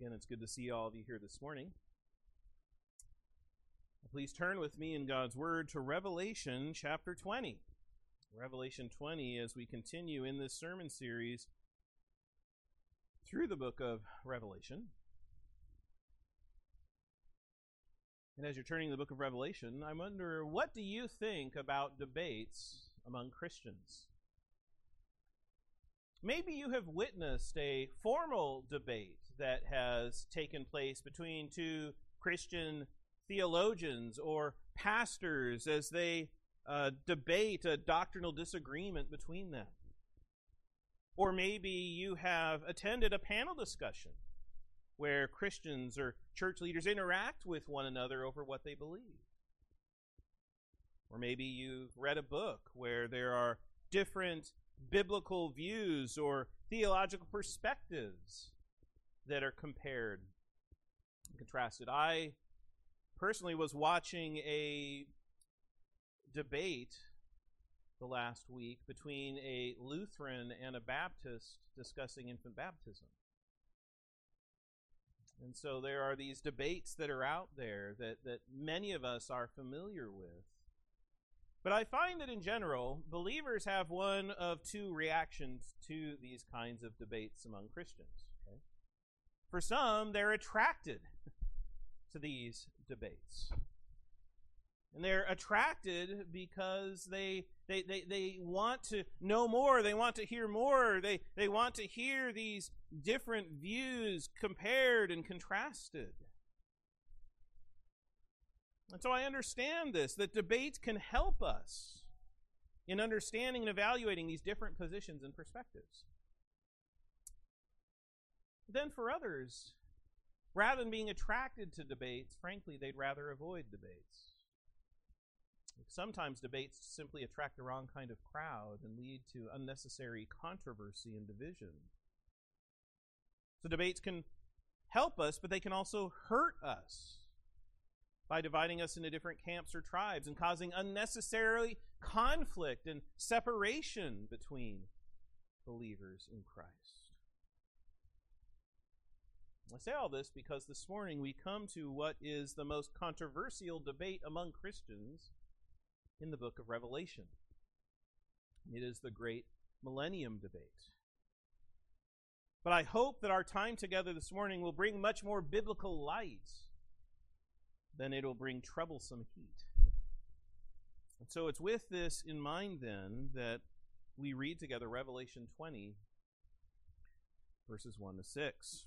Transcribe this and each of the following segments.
Again, it's good to see all of you here this morning. Please turn with me in God's Word to Revelation chapter 20. Revelation 20, as we continue in this sermon series through the book of Revelation. And as you're turning the book of Revelation, I wonder what do you think about debates among Christians? Maybe you have witnessed a formal debate that has taken place between two Christian theologians or pastors as they uh, debate a doctrinal disagreement between them. Or maybe you have attended a panel discussion where Christians or church leaders interact with one another over what they believe. Or maybe you've read a book where there are different biblical views or theological perspectives that are compared and contrasted. I personally was watching a debate the last week between a Lutheran and a Baptist discussing infant baptism. And so there are these debates that are out there that, that many of us are familiar with. But I find that in general, believers have one of two reactions to these kinds of debates among Christians. For some, they're attracted to these debates. And they're attracted because they, they, they, they want to know more. They want to hear more. They, they want to hear these different views compared and contrasted. And so I understand this that debates can help us in understanding and evaluating these different positions and perspectives. Then for others, rather than being attracted to debates, frankly, they'd rather avoid debates. Sometimes debates simply attract the wrong kind of crowd and lead to unnecessary controversy and division. So debates can help us, but they can also hurt us by dividing us into different camps or tribes and causing unnecessary conflict and separation between believers in Christ. I say all this because this morning we come to what is the most controversial debate among Christians in the book of Revelation. It is the great millennium debate. But I hope that our time together this morning will bring much more biblical light than it'll bring troublesome heat. And so it's with this in mind then that we read together Revelation 20, verses 1 to 6.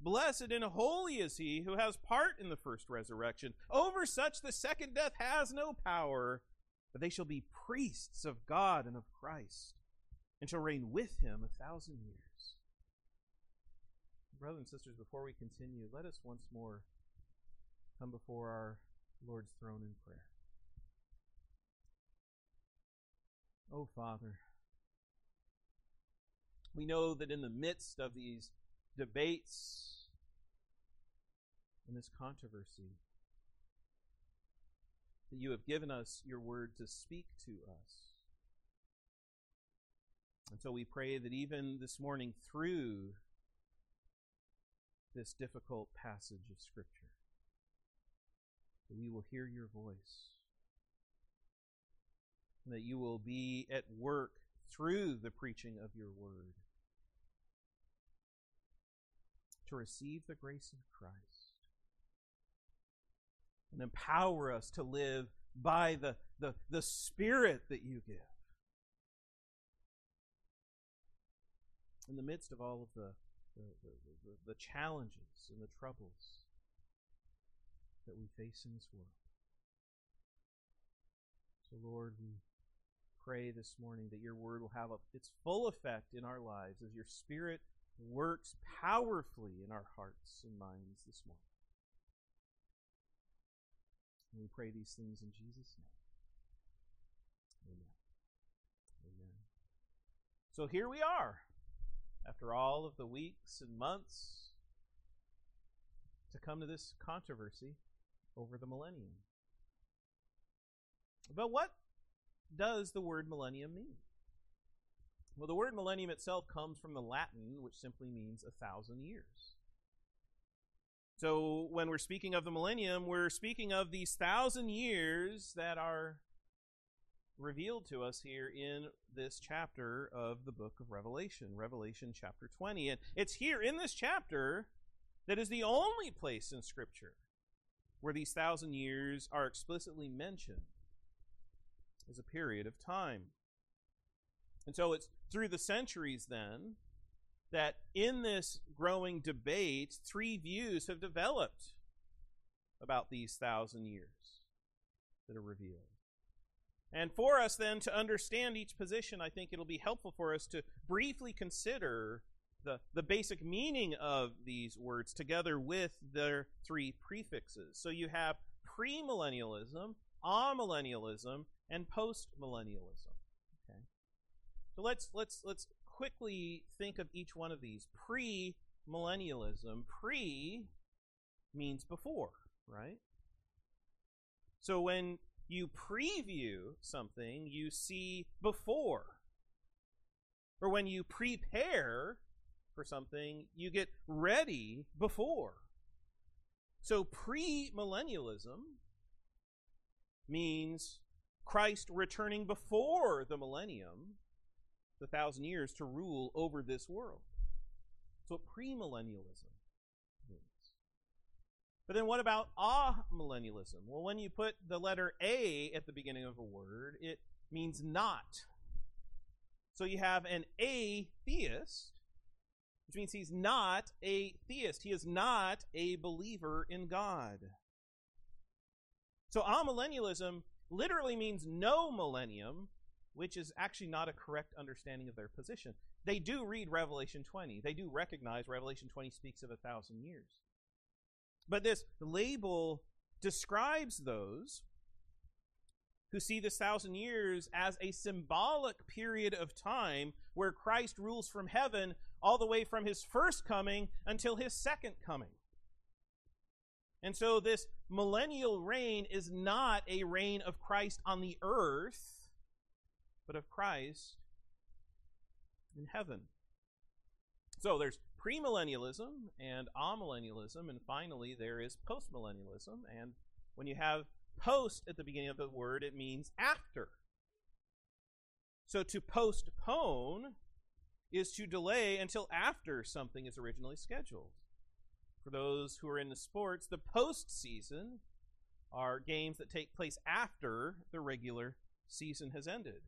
Blessed and holy is he who has part in the first resurrection. Over such the second death has no power, but they shall be priests of God and of Christ, and shall reign with him a thousand years. Brothers and sisters, before we continue, let us once more come before our Lord's throne in prayer. Oh, Father, we know that in the midst of these debates and this controversy. That you have given us your word to speak to us. And so we pray that even this morning, through this difficult passage of Scripture, that we will hear your voice. And that you will be at work through the preaching of your word to receive the grace of Christ and empower us to live by the, the, the Spirit that you give. In the midst of all of the, the, the, the challenges and the troubles that we face in this world. So, Lord, we pray this morning that your word will have a, its full effect in our lives as your Spirit works powerfully in our hearts and minds this morning. And we pray these things in Jesus' name. Amen. Amen. So here we are, after all of the weeks and months, to come to this controversy over the millennium. But what does the word millennium mean? Well, the word millennium itself comes from the Latin, which simply means a thousand years. So when we're speaking of the millennium, we're speaking of these thousand years that are revealed to us here in this chapter of the book of Revelation, Revelation chapter 20. And it's here in this chapter that is the only place in Scripture where these thousand years are explicitly mentioned as a period of time. And so it's through the centuries then that in this growing debate, three views have developed about these thousand years that are revealed. And for us then to understand each position, I think it'll be helpful for us to briefly consider the, the basic meaning of these words together with their three prefixes. So you have premillennialism, amillennialism, and postmillennialism. So let's let's let's quickly think of each one of these. Pre millennialism, pre means before, right? So when you preview something, you see before. Or when you prepare for something, you get ready before. So premillennialism means Christ returning before the millennium the thousand years to rule over this world. So what premillennialism means. But then what about amillennialism? Well, when you put the letter A at the beginning of a word, it means not. So you have an atheist, which means he's not a theist. He is not a believer in God. So amillennialism literally means no millennium, which is actually not a correct understanding of their position. They do read Revelation 20. They do recognize Revelation 20 speaks of a thousand years. But this label describes those who see this thousand years as a symbolic period of time where Christ rules from heaven all the way from his first coming until his second coming. And so this millennial reign is not a reign of Christ on the earth but of Christ in heaven. So there's premillennialism and amillennialism, and finally there is postmillennialism. And when you have post at the beginning of the word, it means after. So to postpone is to delay until after something is originally scheduled. For those who are in the sports, the postseason are games that take place after the regular season has ended.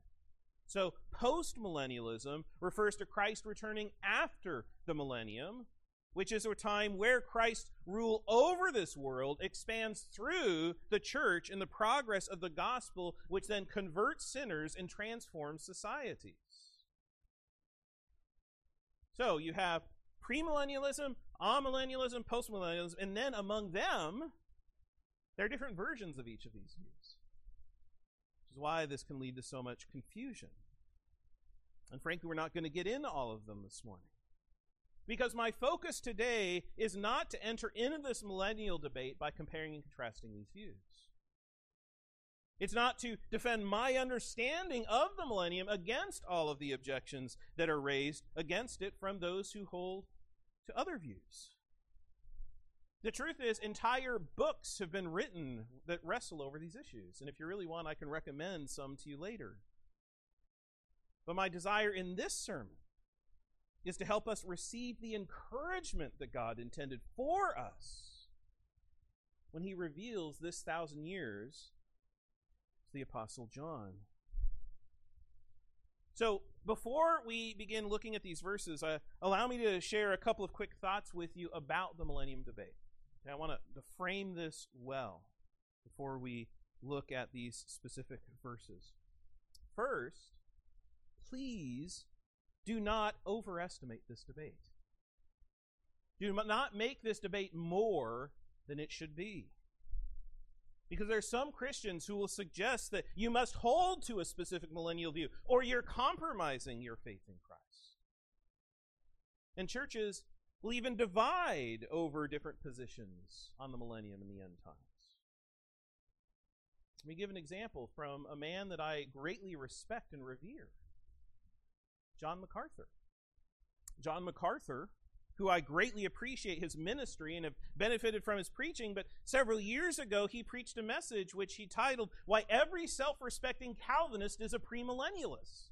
So, postmillennialism refers to Christ returning after the millennium, which is a time where Christ's rule over this world expands through the church in the progress of the gospel, which then converts sinners and transforms societies. So, you have premillennialism, amillennialism, postmillennialism, and then among them, there are different versions of each of these views is why this can lead to so much confusion. And frankly, we're not going to get into all of them this morning. Because my focus today is not to enter into this millennial debate by comparing and contrasting these views. It's not to defend my understanding of the millennium against all of the objections that are raised against it from those who hold to other views. The truth is, entire books have been written that wrestle over these issues. And if you really want, I can recommend some to you later. But my desire in this sermon is to help us receive the encouragement that God intended for us when he reveals this thousand years to the Apostle John. So, before we begin looking at these verses, uh, allow me to share a couple of quick thoughts with you about the millennium debate. I want to frame this well before we look at these specific verses. First, please do not overestimate this debate. Do not make this debate more than it should be. Because there are some Christians who will suggest that you must hold to a specific millennial view or you're compromising your faith in Christ. And churches will even divide over different positions on the millennium and the end times. Let me give an example from a man that I greatly respect and revere John MacArthur. John MacArthur who I greatly appreciate his ministry and have benefited from his preaching, but several years ago he preached a message which he titled, Why Every Self Respecting Calvinist is a Premillennialist.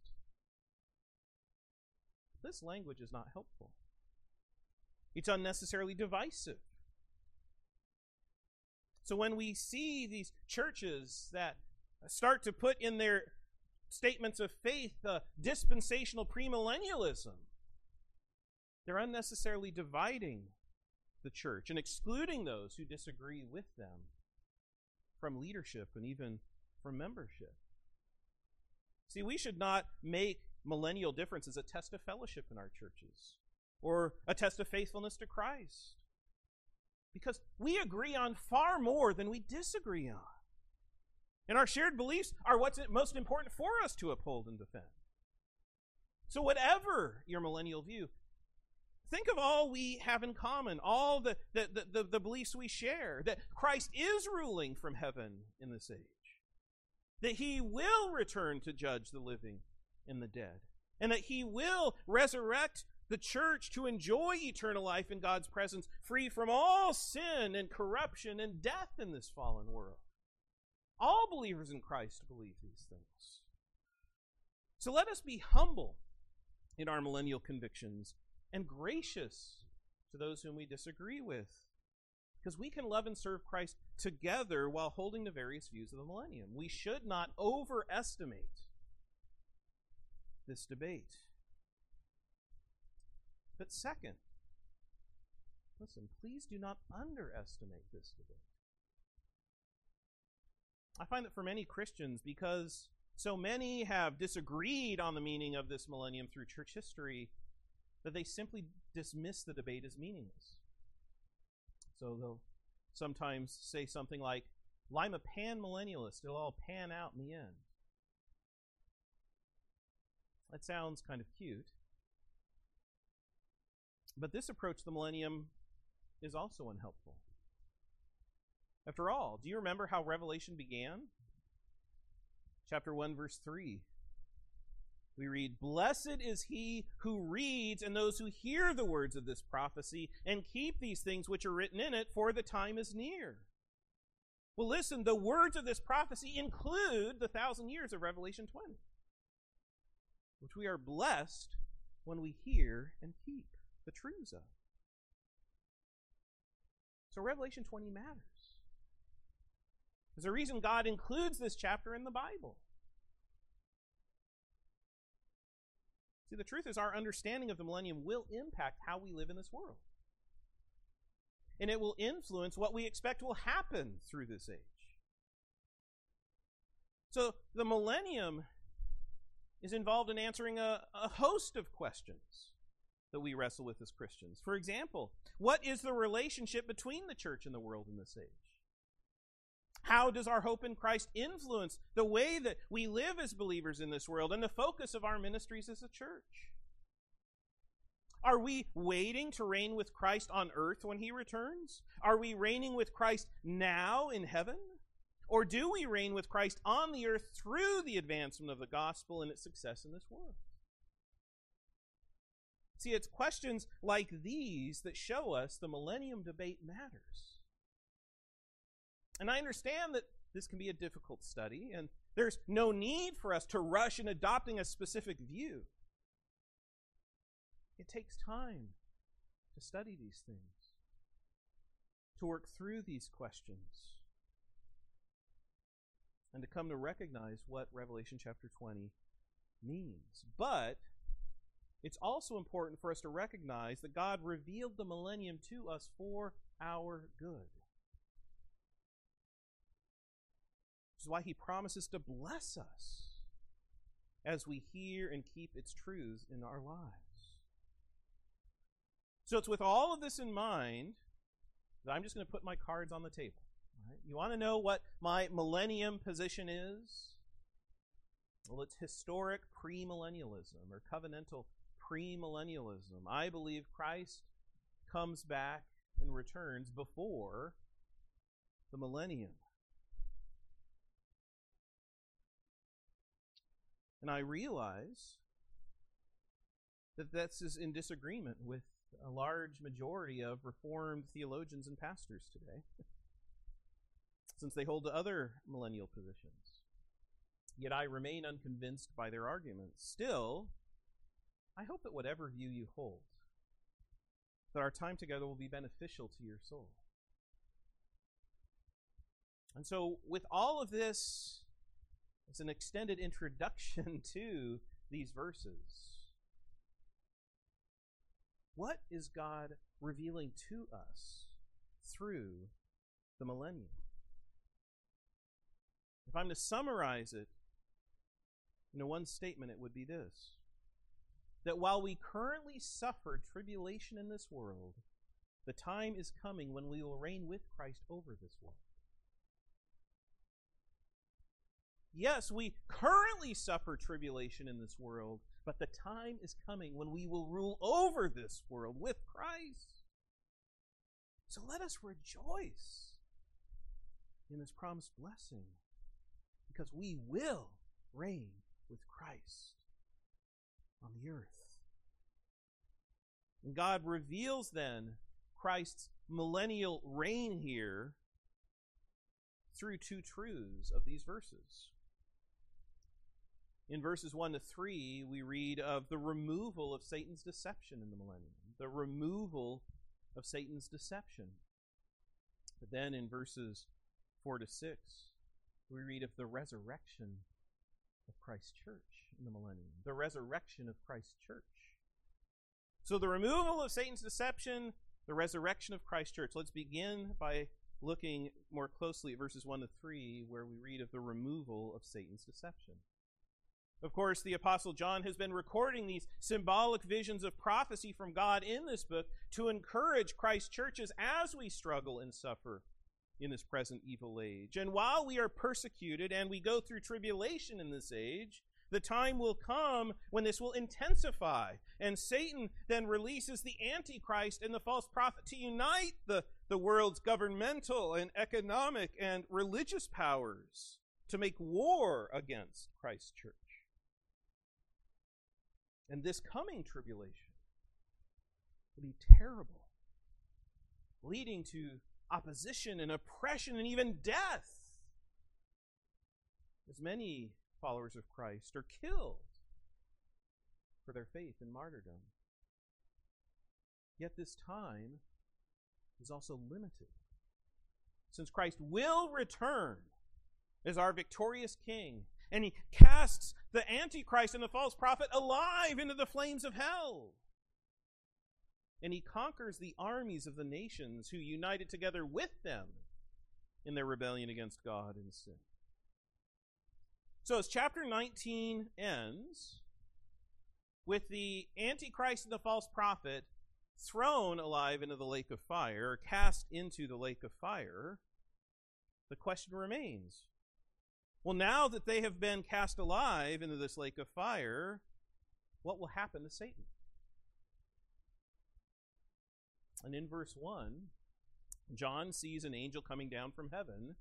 This language is not helpful, it's unnecessarily divisive. So when we see these churches that start to put in their statements of faith uh, dispensational premillennialism, they're unnecessarily dividing the church and excluding those who disagree with them from leadership and even from membership. See, we should not make millennial differences a test of fellowship in our churches or a test of faithfulness to Christ. Because we agree on far more than we disagree on. And our shared beliefs are what's most important for us to uphold and defend. So, whatever your millennial view, Think of all we have in common, all the, the, the, the, beliefs we share that Christ is ruling from heaven in this age, that he will return to judge the living and the dead, and that he will resurrect the church to enjoy eternal life in God's presence, free from all sin and corruption and death in this fallen world. All believers in Christ believe these things. So let us be humble in our millennial convictions and gracious to those whom we disagree with. Because we can love and serve Christ together while holding the various views of the millennium. We should not overestimate this debate. But second, listen, please do not underestimate this debate. I find that for many Christians, because so many have disagreed on the meaning of this millennium through church history, that they simply dismiss the debate as meaningless. So they'll sometimes say something like, well, I'm a pan millennialist. It'll all pan out in the end. That sounds kind of cute. But this approach to the millennium is also unhelpful. After all, do you remember how Revelation began? Chapter 1, verse 3 we read, Blessed is he who reads and those who hear the words of this prophecy and keep these things which are written in it, for the time is near. Well, listen, the words of this prophecy include the thousand years of Revelation 20, which we are blessed when we hear and keep the truths of. So, Revelation 20 matters. There's a reason God includes this chapter in the Bible. See, the truth is, our understanding of the millennium will impact how we live in this world. And it will influence what we expect will happen through this age. So, the millennium is involved in answering a, a host of questions that we wrestle with as Christians. For example, what is the relationship between the church and the world in this age? How does our hope in Christ influence the way that we live as believers in this world and the focus of our ministries as a church? Are we waiting to reign with Christ on earth when he returns? Are we reigning with Christ now in heaven? Or do we reign with Christ on the earth through the advancement of the gospel and its success in this world? See, it's questions like these that show us the millennium debate matters. And I understand that this can be a difficult study, and there's no need for us to rush in adopting a specific view. It takes time to study these things, to work through these questions, and to come to recognize what Revelation chapter 20 means. But it's also important for us to recognize that God revealed the millennium to us for our good. Which is why he promises to bless us as we hear and keep its truths in our lives. So it's with all of this in mind that I'm just going to put my cards on the table. Right? You want to know what my millennium position is? Well, it's historic premillennialism or covenantal premillennialism. I believe Christ comes back and returns before the millennium. And I realize that this is in disagreement with a large majority of Reformed theologians and pastors today, since they hold to other millennial positions. Yet I remain unconvinced by their arguments. Still, I hope that whatever view you hold, that our time together will be beneficial to your soul. And so, with all of this it's an extended introduction to these verses. What is God revealing to us through the millennium? If I'm to summarize it in one statement, it would be this that while we currently suffer tribulation in this world, the time is coming when we will reign with Christ over this world. Yes, we currently suffer tribulation in this world, but the time is coming when we will rule over this world with Christ. So let us rejoice in this promised blessing because we will reign with Christ on the earth. And God reveals then Christ's millennial reign here through two truths of these verses. In verses 1 to 3, we read of the removal of Satan's deception in the millennium, the removal of Satan's deception. But then in verses 4 to 6, we read of the resurrection of Christ's church in the millennium, the resurrection of Christ's church. So the removal of Satan's deception, the resurrection of Christ's church. Let's begin by looking more closely at verses 1 to 3, where we read of the removal of Satan's deception. Of course, the Apostle John has been recording these symbolic visions of prophecy from God in this book to encourage Christ's churches as we struggle and suffer in this present evil age. And while we are persecuted and we go through tribulation in this age, the time will come when this will intensify. And Satan then releases the Antichrist and the false prophet to unite the, the world's governmental and economic and religious powers to make war against Christ's church. And this coming tribulation will be terrible, leading to opposition and oppression and even death. As many followers of Christ are killed for their faith in martyrdom. Yet this time is also limited. Since Christ will return as our victorious King and he casts the Antichrist and the false prophet alive into the flames of hell. And he conquers the armies of the nations who united together with them in their rebellion against God and sin. So, as chapter 19 ends with the Antichrist and the false prophet thrown alive into the lake of fire, cast into the lake of fire, the question remains well, now that they have been cast alive into this lake of fire, what will happen to Satan? And in verse 1, John sees an angel coming down from heaven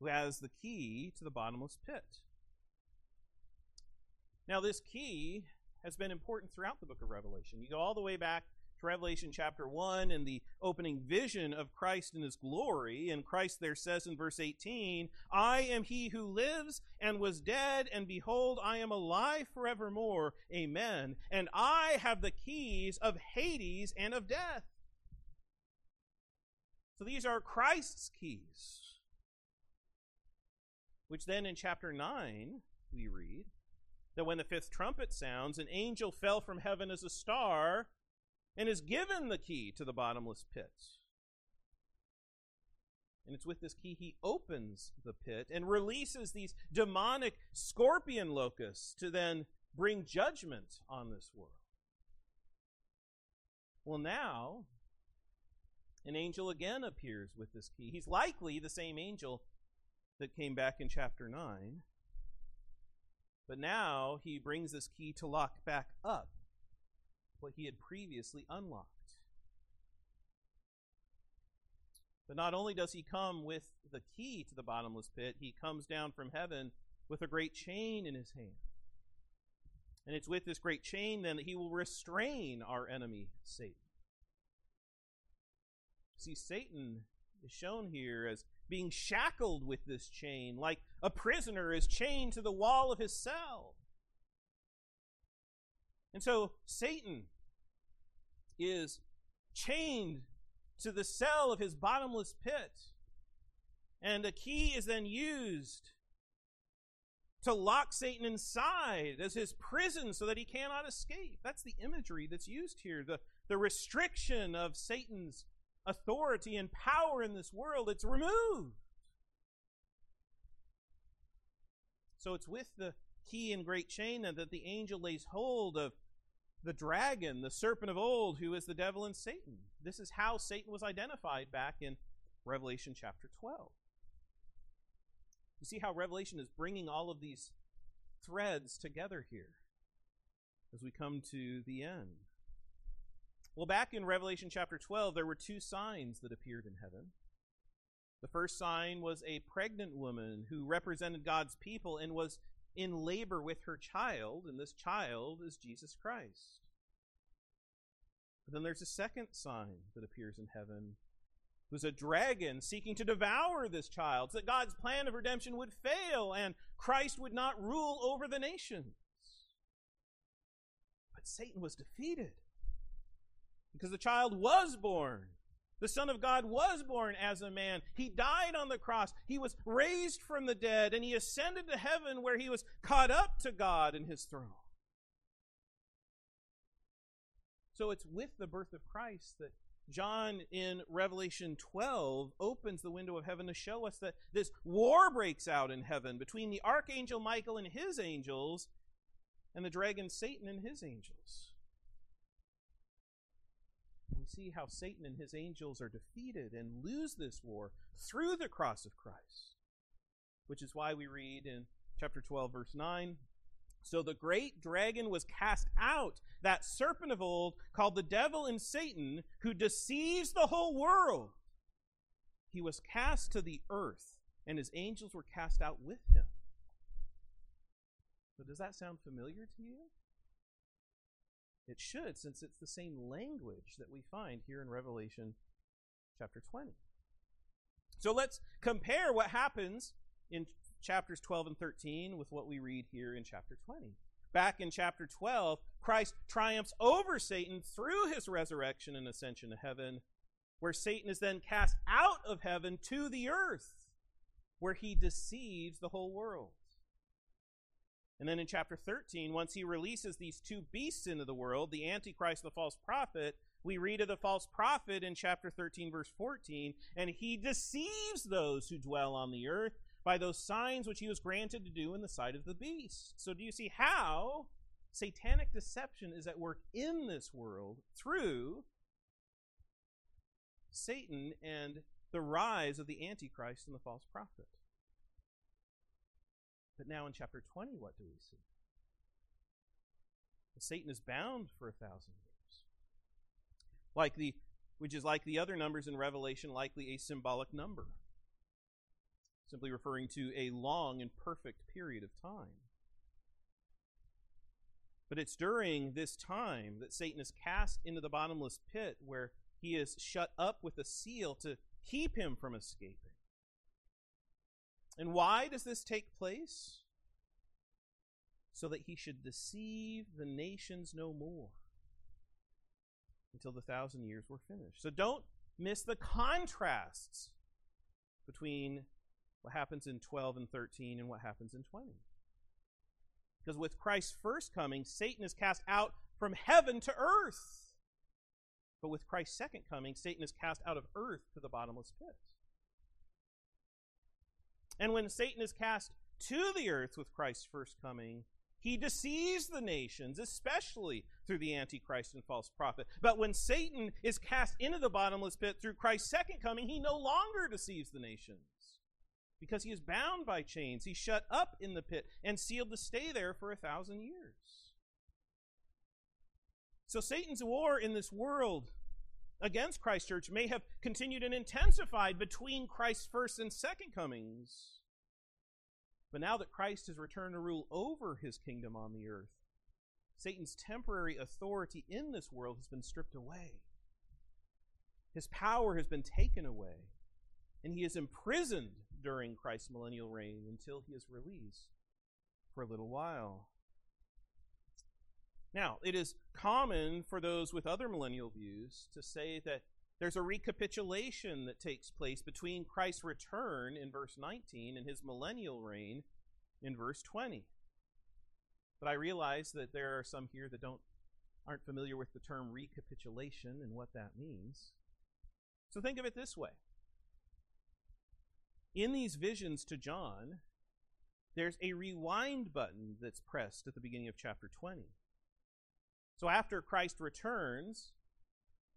who has the key to the bottomless pit. Now, this key has been important throughout the book of Revelation. You go all the way back to Revelation chapter 1 and the opening vision of Christ in his glory. And Christ there says in verse 18, I am he who lives and was dead, and behold, I am alive forevermore. Amen. And I have the keys of Hades and of death. So these are Christ's keys. Which then in chapter 9, we read that when the fifth trumpet sounds, an angel fell from heaven as a star and is given the key to the bottomless pit. And it's with this key he opens the pit and releases these demonic scorpion locusts to then bring judgment on this world. Well, now, an angel again appears with this key. He's likely the same angel that came back in chapter 9. But now he brings this key to lock back up what he had previously unlocked. But not only does he come with the key to the bottomless pit, he comes down from heaven with a great chain in his hand. And it's with this great chain then that he will restrain our enemy, Satan. See, Satan is shown here as being shackled with this chain, like a prisoner is chained to the wall of his cell. And so Satan is chained to the cell of his bottomless pit. And a key is then used to lock Satan inside as his prison so that he cannot escape. That's the imagery that's used here. The, the restriction of Satan's authority and power in this world, it's removed. So it's with the key and great chain and that the angel lays hold of the dragon, the serpent of old, who is the devil and Satan. This is how Satan was identified back in Revelation chapter 12. You see how Revelation is bringing all of these threads together here as we come to the end. Well, back in Revelation chapter 12, there were two signs that appeared in heaven. The first sign was a pregnant woman who represented God's people and was in labor with her child, and this child is Jesus Christ. But then there's a second sign that appears in heaven. Was a dragon seeking to devour this child, so that God's plan of redemption would fail and Christ would not rule over the nations. But Satan was defeated because the child was born. The Son of God was born as a man. He died on the cross. He was raised from the dead, and he ascended to heaven where he was caught up to God in his throne. So it's with the birth of Christ that John in Revelation 12 opens the window of heaven to show us that this war breaks out in heaven between the archangel Michael and his angels and the dragon Satan and his angels see how Satan and his angels are defeated and lose this war through the cross of Christ. Which is why we read in chapter 12, verse 9 So the great dragon was cast out, that serpent of old, called the devil and Satan, who deceives the whole world. He was cast to the earth, and his angels were cast out with him. So, does that sound familiar to you? It should, since it's the same language that we find here in Revelation chapter 20. So let's compare what happens in chapters 12 and 13 with what we read here in chapter 20. Back in chapter 12, Christ triumphs over Satan through his resurrection and ascension to heaven, where Satan is then cast out of heaven to the earth, where he deceives the whole world. And then in chapter 13, once he releases these two beasts into the world, the Antichrist, the false prophet, we read of the false prophet in chapter 13, verse 14, and he deceives those who dwell on the earth by those signs which he was granted to do in the sight of the beast. So do you see how satanic deception is at work in this world through Satan and the rise of the Antichrist and the false prophet? But now in chapter 20, what do we see? Satan is bound for a thousand years. Like the which is like the other numbers in Revelation, likely a symbolic number, simply referring to a long and perfect period of time. But it's during this time that Satan is cast into the bottomless pit where he is shut up with a seal to keep him from escaping. And why does this take place? So that he should deceive the nations no more until the thousand years were finished. So don't miss the contrasts between what happens in 12 and 13 and what happens in 20. Because with Christ's first coming, Satan is cast out from heaven to earth. But with Christ's second coming, Satan is cast out of earth to the bottomless pit. And when Satan is cast to the earth with Christ's first coming, he deceives the nations, especially through the Antichrist and false prophet. But when Satan is cast into the bottomless pit through Christ's second coming, he no longer deceives the nations because he is bound by chains. He's shut up in the pit and sealed to stay there for a thousand years. So Satan's war in this world against Christ's church may have continued and intensified between Christ's first and second comings. But now that Christ has returned to rule over his kingdom on the earth, Satan's temporary authority in this world has been stripped away. His power has been taken away, and he is imprisoned during Christ's millennial reign until he is released for a little while. Now, it is common for those with other millennial views to say that there's a recapitulation that takes place between Christ's return in verse 19 and his millennial reign in verse 20. But I realize that there are some here that don't aren't familiar with the term recapitulation and what that means. So think of it this way. In these visions to John, there's a rewind button that's pressed at the beginning of chapter 20. So after Christ returns,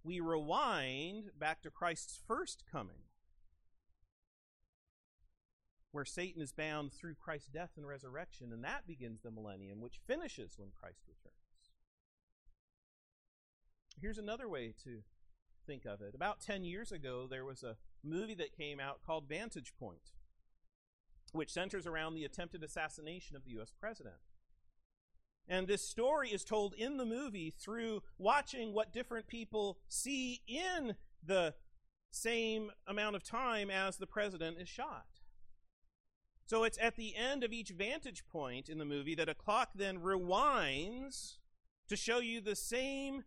we rewind back to Christ's first coming, where Satan is bound through Christ's death and resurrection, and that begins the millennium, which finishes when Christ returns. Here's another way to think of it. About 10 years ago, there was a movie that came out called Vantage Point, which centers around the attempted assassination of the U.S. president. And this story is told in the movie through watching what different people see in the same amount of time as the president is shot. So it's at the end of each vantage point in the movie that a clock then rewinds to show you the same,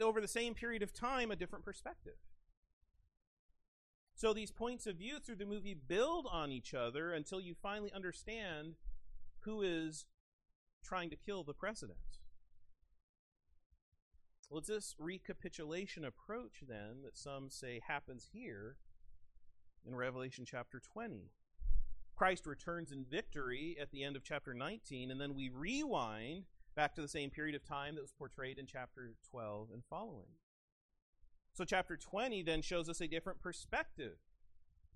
over the same period of time, a different perspective. So these points of view through the movie build on each other until you finally understand who is trying to kill the president. Well, it's this recapitulation approach then that some say happens here in Revelation chapter 20. Christ returns in victory at the end of chapter 19, and then we rewind back to the same period of time that was portrayed in chapter 12 and following. So, chapter 20 then shows us a different perspective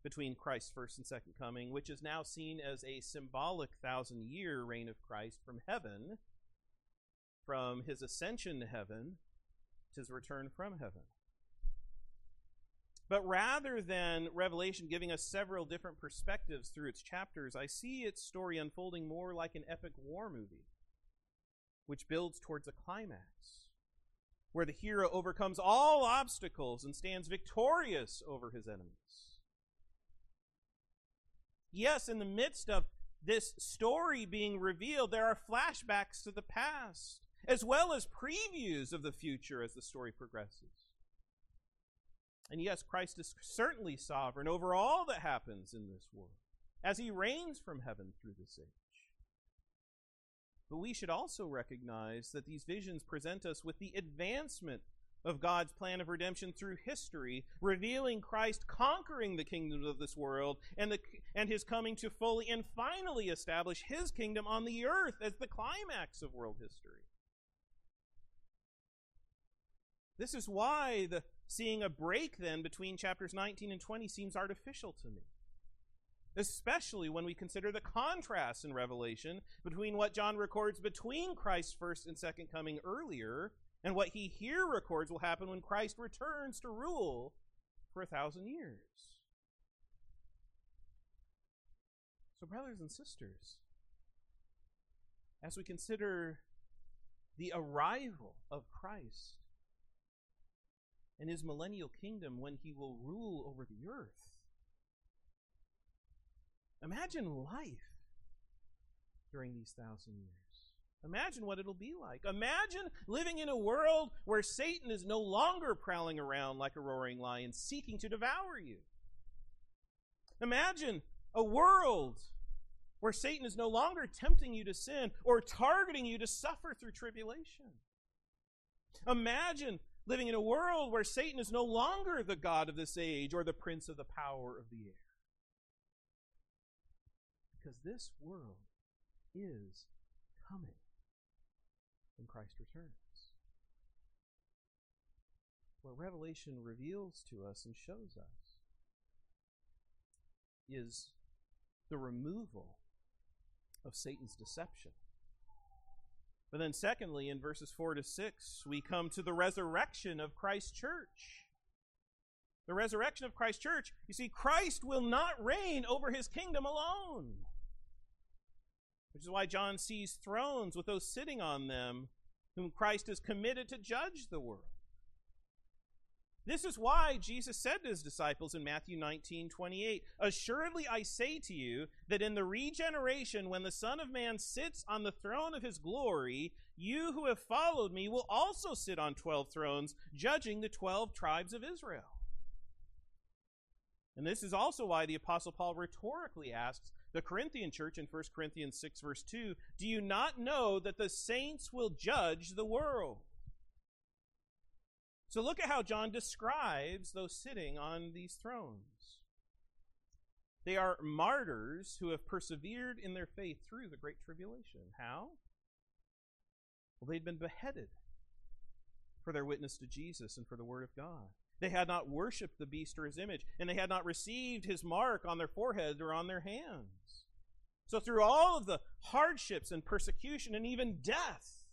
between Christ's first and second coming, which is now seen as a symbolic thousand year reign of Christ from heaven, from his ascension to heaven to his return from heaven. But rather than Revelation giving us several different perspectives through its chapters, I see its story unfolding more like an epic war movie, which builds towards a climax, where the hero overcomes all obstacles and stands victorious over his enemies. Yes, in the midst of this story being revealed, there are flashbacks to the past, as well as previews of the future as the story progresses. And yes, Christ is certainly sovereign over all that happens in this world, as he reigns from heaven through this age. But we should also recognize that these visions present us with the advancement of God's plan of redemption through history, revealing Christ conquering the kingdoms of this world and, the, and his coming to fully and finally establish his kingdom on the earth as the climax of world history. This is why the seeing a break then between chapters 19 and 20 seems artificial to me. Especially when we consider the contrast in Revelation between what John records between Christ's first and second coming earlier and what he here records will happen when Christ returns to rule for a thousand years. So, brothers and sisters, as we consider the arrival of Christ and his millennial kingdom when he will rule over the earth. Imagine life during these thousand years. Imagine what it'll be like. Imagine living in a world where Satan is no longer prowling around like a roaring lion seeking to devour you. Imagine a world where Satan is no longer tempting you to sin or targeting you to suffer through tribulation. Imagine living in a world where Satan is no longer the God of this age or the prince of the power of the air. Because this world is coming when Christ returns. What Revelation reveals to us and shows us is the removal of Satan's deception. But then, secondly, in verses 4 to 6, we come to the resurrection of Christ's church. The resurrection of Christ's church. You see, Christ will not reign over his kingdom alone. Which is why John sees thrones with those sitting on them, whom Christ is committed to judge the world. This is why Jesus said to his disciples in Matthew 19, 28, Assuredly I say to you that in the regeneration, when the Son of Man sits on the throne of his glory, you who have followed me will also sit on 12 thrones, judging the 12 tribes of Israel. And this is also why the Apostle Paul rhetorically asks the Corinthian church in 1 Corinthians 6, verse 2 Do you not know that the saints will judge the world? So look at how John describes those sitting on these thrones. They are martyrs who have persevered in their faith through the Great Tribulation. How? Well, they'd been beheaded for their witness to Jesus and for the Word of God. They had not worshiped the beast or his image, and they had not received his mark on their forehead or on their hands. So, through all of the hardships and persecution and even death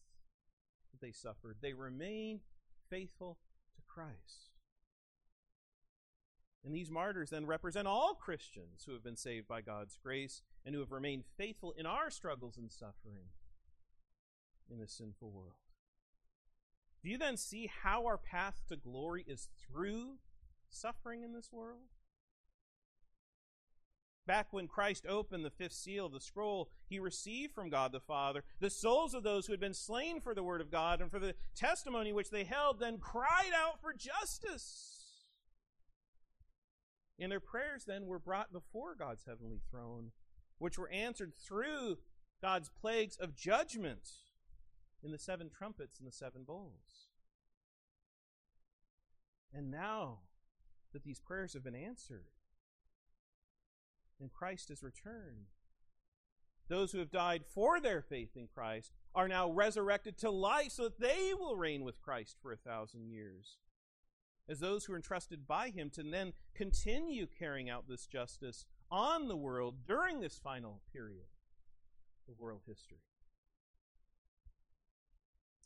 that they suffered, they remained faithful to Christ. And these martyrs then represent all Christians who have been saved by God's grace and who have remained faithful in our struggles and suffering in this sinful world. Do you then see how our path to glory is through suffering in this world? Back when Christ opened the fifth seal of the scroll, he received from God the Father the souls of those who had been slain for the word of God and for the testimony which they held, then cried out for justice. And their prayers then were brought before God's heavenly throne, which were answered through God's plagues of judgment in the seven trumpets and the seven bowls. And now that these prayers have been answered, and Christ has returned. Those who have died for their faith in Christ are now resurrected to life so that they will reign with Christ for a thousand years. As those who are entrusted by him to then continue carrying out this justice on the world during this final period of world history.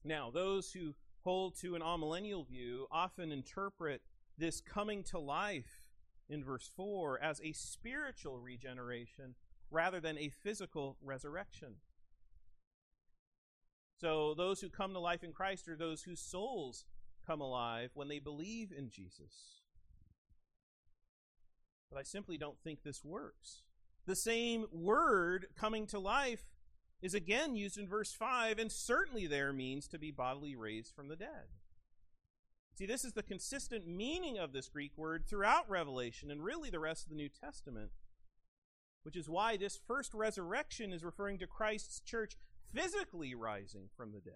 Now, those who hold to an amillennial view often interpret this coming to life in verse 4 as a spiritual regeneration rather than a physical resurrection. So, those who come to life in Christ are those whose souls come alive when they believe in Jesus. But I simply don't think this works. The same word, coming to life, is again used in verse 5, and certainly there means to be bodily raised from the dead. See, this is the consistent meaning of this Greek word throughout Revelation and really the rest of the New Testament, which is why this first resurrection is referring to Christ's church physically rising from the dead.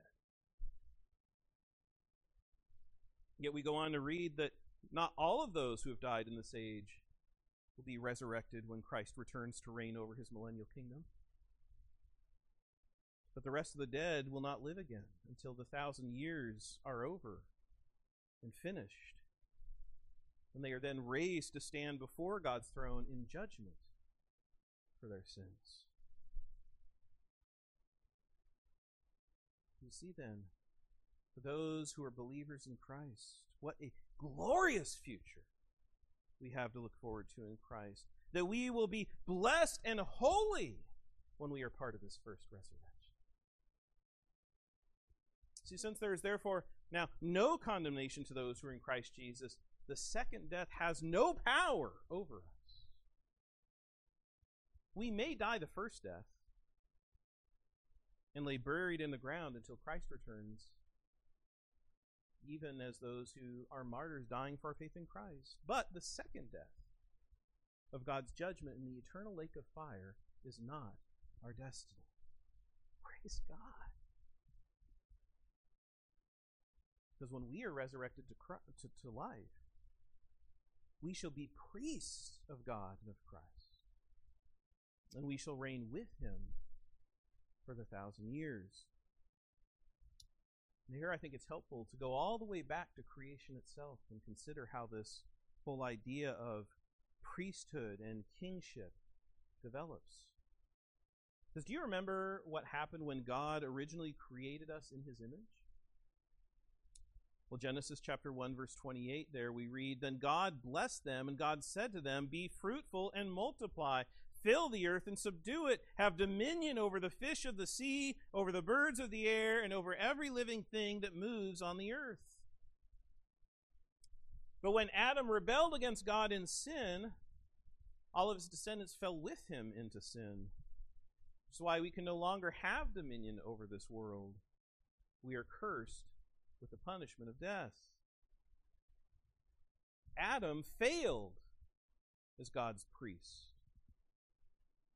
Yet we go on to read that not all of those who have died in this age will be resurrected when Christ returns to reign over his millennial kingdom. But the rest of the dead will not live again until the thousand years are over and finished. And they are then raised to stand before God's throne in judgment for their sins. You see then, for those who are believers in Christ, what a glorious future we have to look forward to in Christ. That we will be blessed and holy when we are part of this first resurrection. See, since there is therefore now no condemnation to those who are in Christ Jesus, the second death has no power over us. We may die the first death and lay buried in the ground until Christ returns, even as those who are martyrs dying for our faith in Christ. But the second death of God's judgment in the eternal lake of fire is not our destiny. Praise God. Because when we are resurrected to, Christ, to, to life, we shall be priests of God and of Christ. And we shall reign with him for the thousand years. And here I think it's helpful to go all the way back to creation itself and consider how this whole idea of priesthood and kingship develops. Because do you remember what happened when God originally created us in his image? Well, Genesis chapter 1, verse 28, there we read, Then God blessed them, and God said to them, Be fruitful and multiply, fill the earth and subdue it, have dominion over the fish of the sea, over the birds of the air, and over every living thing that moves on the earth. But when Adam rebelled against God in sin, all of his descendants fell with him into sin. That's why we can no longer have dominion over this world. We are cursed with the punishment of death. Adam failed as God's priest,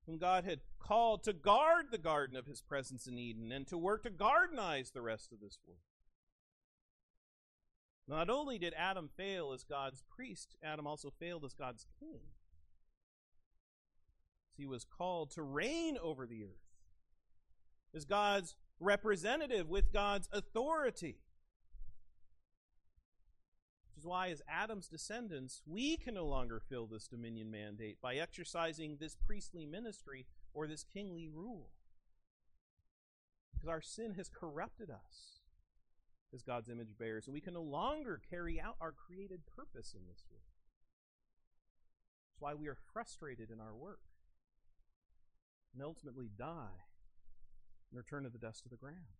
whom God had called to guard the garden of his presence in Eden and to work to gardenize the rest of this world. Not only did Adam fail as God's priest, Adam also failed as God's king. He was called to reign over the earth as God's representative with God's authority. Which is why, as Adam's descendants, we can no longer fill this dominion mandate by exercising this priestly ministry or this kingly rule. Because our sin has corrupted us as God's image bearers, and we can no longer carry out our created purpose in this world. That's why we are frustrated in our work and ultimately die and return to the dust of the ground.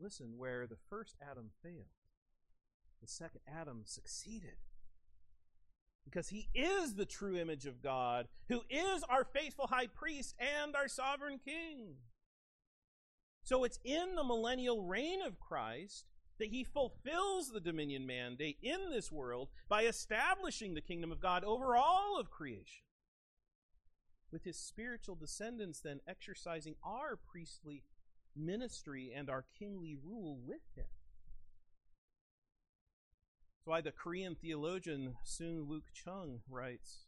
Listen, where the first Adam failed, the second Adam succeeded. Because he is the true image of God, who is our faithful high priest and our sovereign king. So it's in the millennial reign of Christ that he fulfills the dominion mandate in this world by establishing the kingdom of God over all of creation with his spiritual descendants then exercising our priestly ministry and our kingly rule with him. Why the Korean theologian Sung Wook Chung writes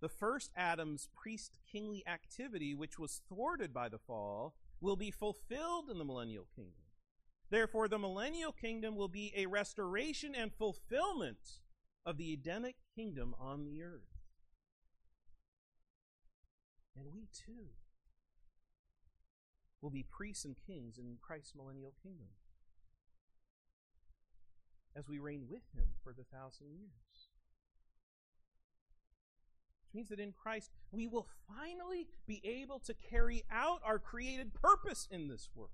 The first Adam's priest kingly activity, which was thwarted by the fall, will be fulfilled in the millennial kingdom. Therefore, the millennial kingdom will be a restoration and fulfillment of the Edenic kingdom on the earth. And we too will be priests and kings in Christ's millennial kingdom as we reign with him for the thousand years. Which means that in Christ we will finally be able to carry out our created purpose in this world.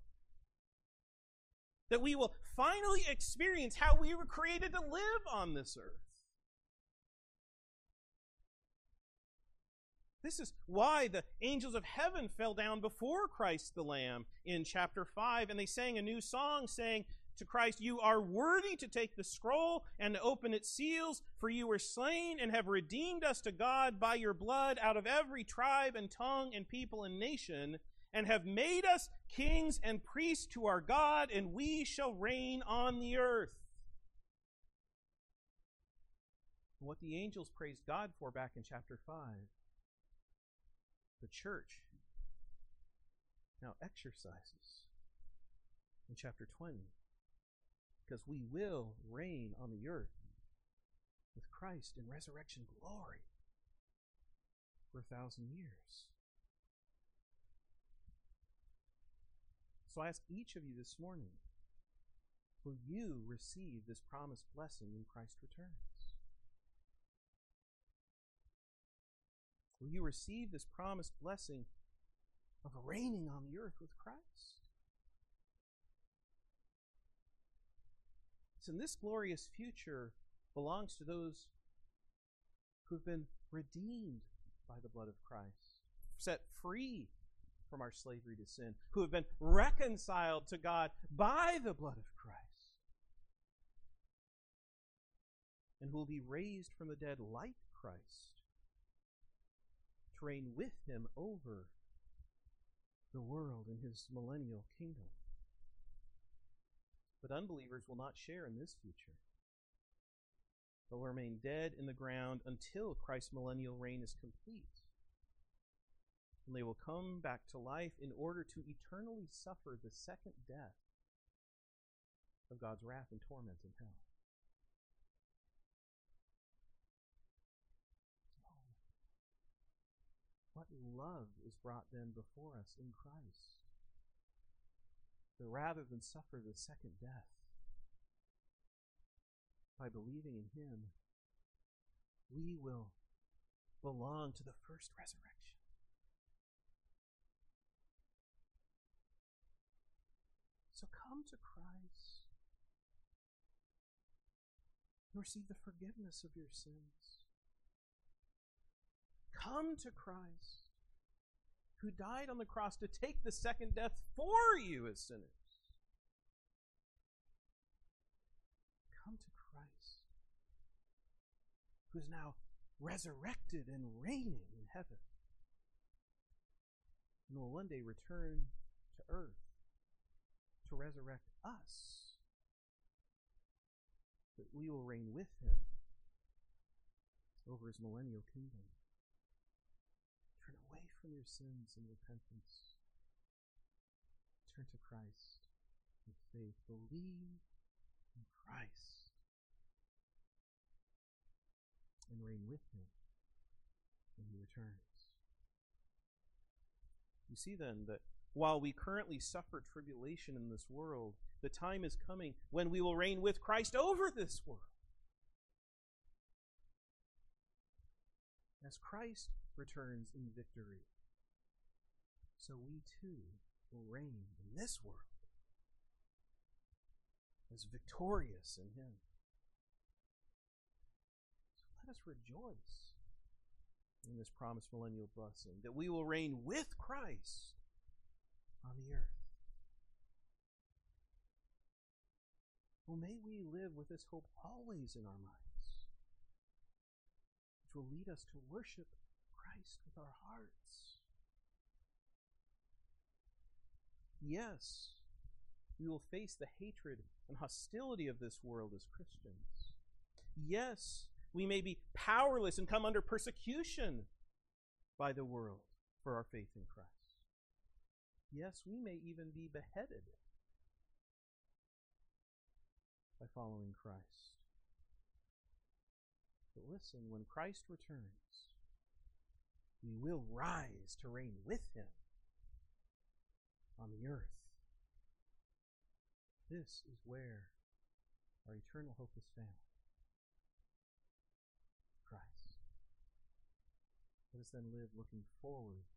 That we will finally experience how we were created to live on this earth. This is why the angels of heaven fell down before Christ the Lamb in chapter 5, and they sang a new song saying to Christ, You are worthy to take the scroll and to open its seals, for you were slain and have redeemed us to God by your blood out of every tribe and tongue and people and nation, and have made us kings and priests to our God, and we shall reign on the earth. What the angels praised God for back in chapter 5 the church now exercises in chapter 20 because we will reign on the earth with Christ in resurrection glory for a thousand years. So I ask each of you this morning will you receive this promised blessing when Christ returns? Will you receive this promised blessing of reigning on the earth with Christ? And this glorious future belongs to those who've been redeemed by the blood of Christ, set free from our slavery to sin, who have been reconciled to God by the blood of Christ, and who will be raised from the dead like Christ to reign with him over the world in his millennial kingdom. But unbelievers will not share in this future, but will remain dead in the ground until Christ's millennial reign is complete. And they will come back to life in order to eternally suffer the second death of God's wrath and torment in hell. Oh. What love is brought then before us in Christ? That rather than suffer the second death, by believing in Him, we will belong to the first resurrection. So come to Christ and receive the forgiveness of your sins. Come to Christ, who died on the cross to take the second death for you as sinners. Come to Christ, who is now resurrected and reigning in heaven, and will one day return to earth to resurrect us, that we will reign with him over his millennial kingdom. From your sins in repentance. Turn to Christ in faith. Believe in Christ and reign with him when he returns. You see then that while we currently suffer tribulation in this world, the time is coming when we will reign with Christ over this world. As Christ returns in victory, so we too will reign in this world as victorious in Him. So let us rejoice in this promised millennial blessing that we will reign with Christ on the earth. Well, may we live with this hope always in our minds, which will lead us to worship Christ with our hearts. Yes, we will face the hatred and hostility of this world as Christians. Yes, we may be powerless and come under persecution by the world for our faith in Christ. Yes, we may even be beheaded by following Christ. But listen, when Christ returns, we will rise to reign with him on the earth. This is where our eternal hope is found. Christ. Let us then live looking forward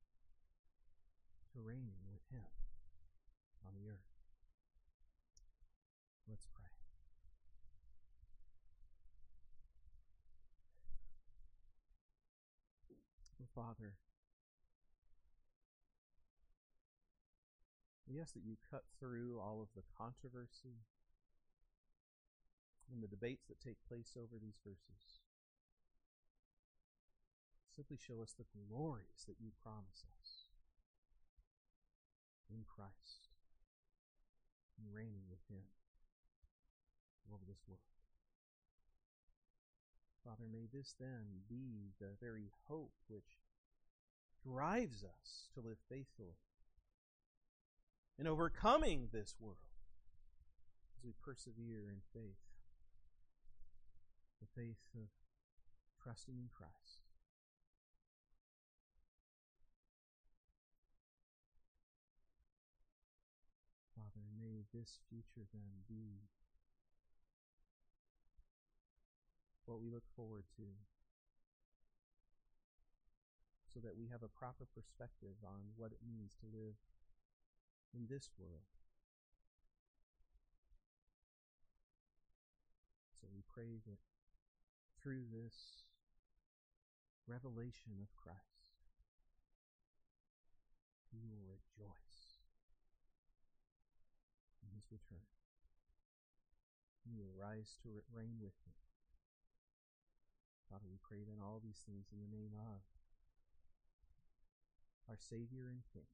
to reigning with Him on the earth. Let's pray. Father, ask that you cut through all of the controversy and the debates that take place over these verses. Simply show us the glories that you promise us in Christ and reigning with Him over this world. Father, may this then be the very hope which drives us to live faithfully in overcoming this world as we persevere in faith, the faith of trusting in Christ. Father, may this future then be what we look forward to so that we have a proper perspective on what it means to live in this world. So we pray that through this revelation of Christ, we will rejoice in his return. We will rise to reign with him. Father, we pray then all these things in the name of our Savior and King,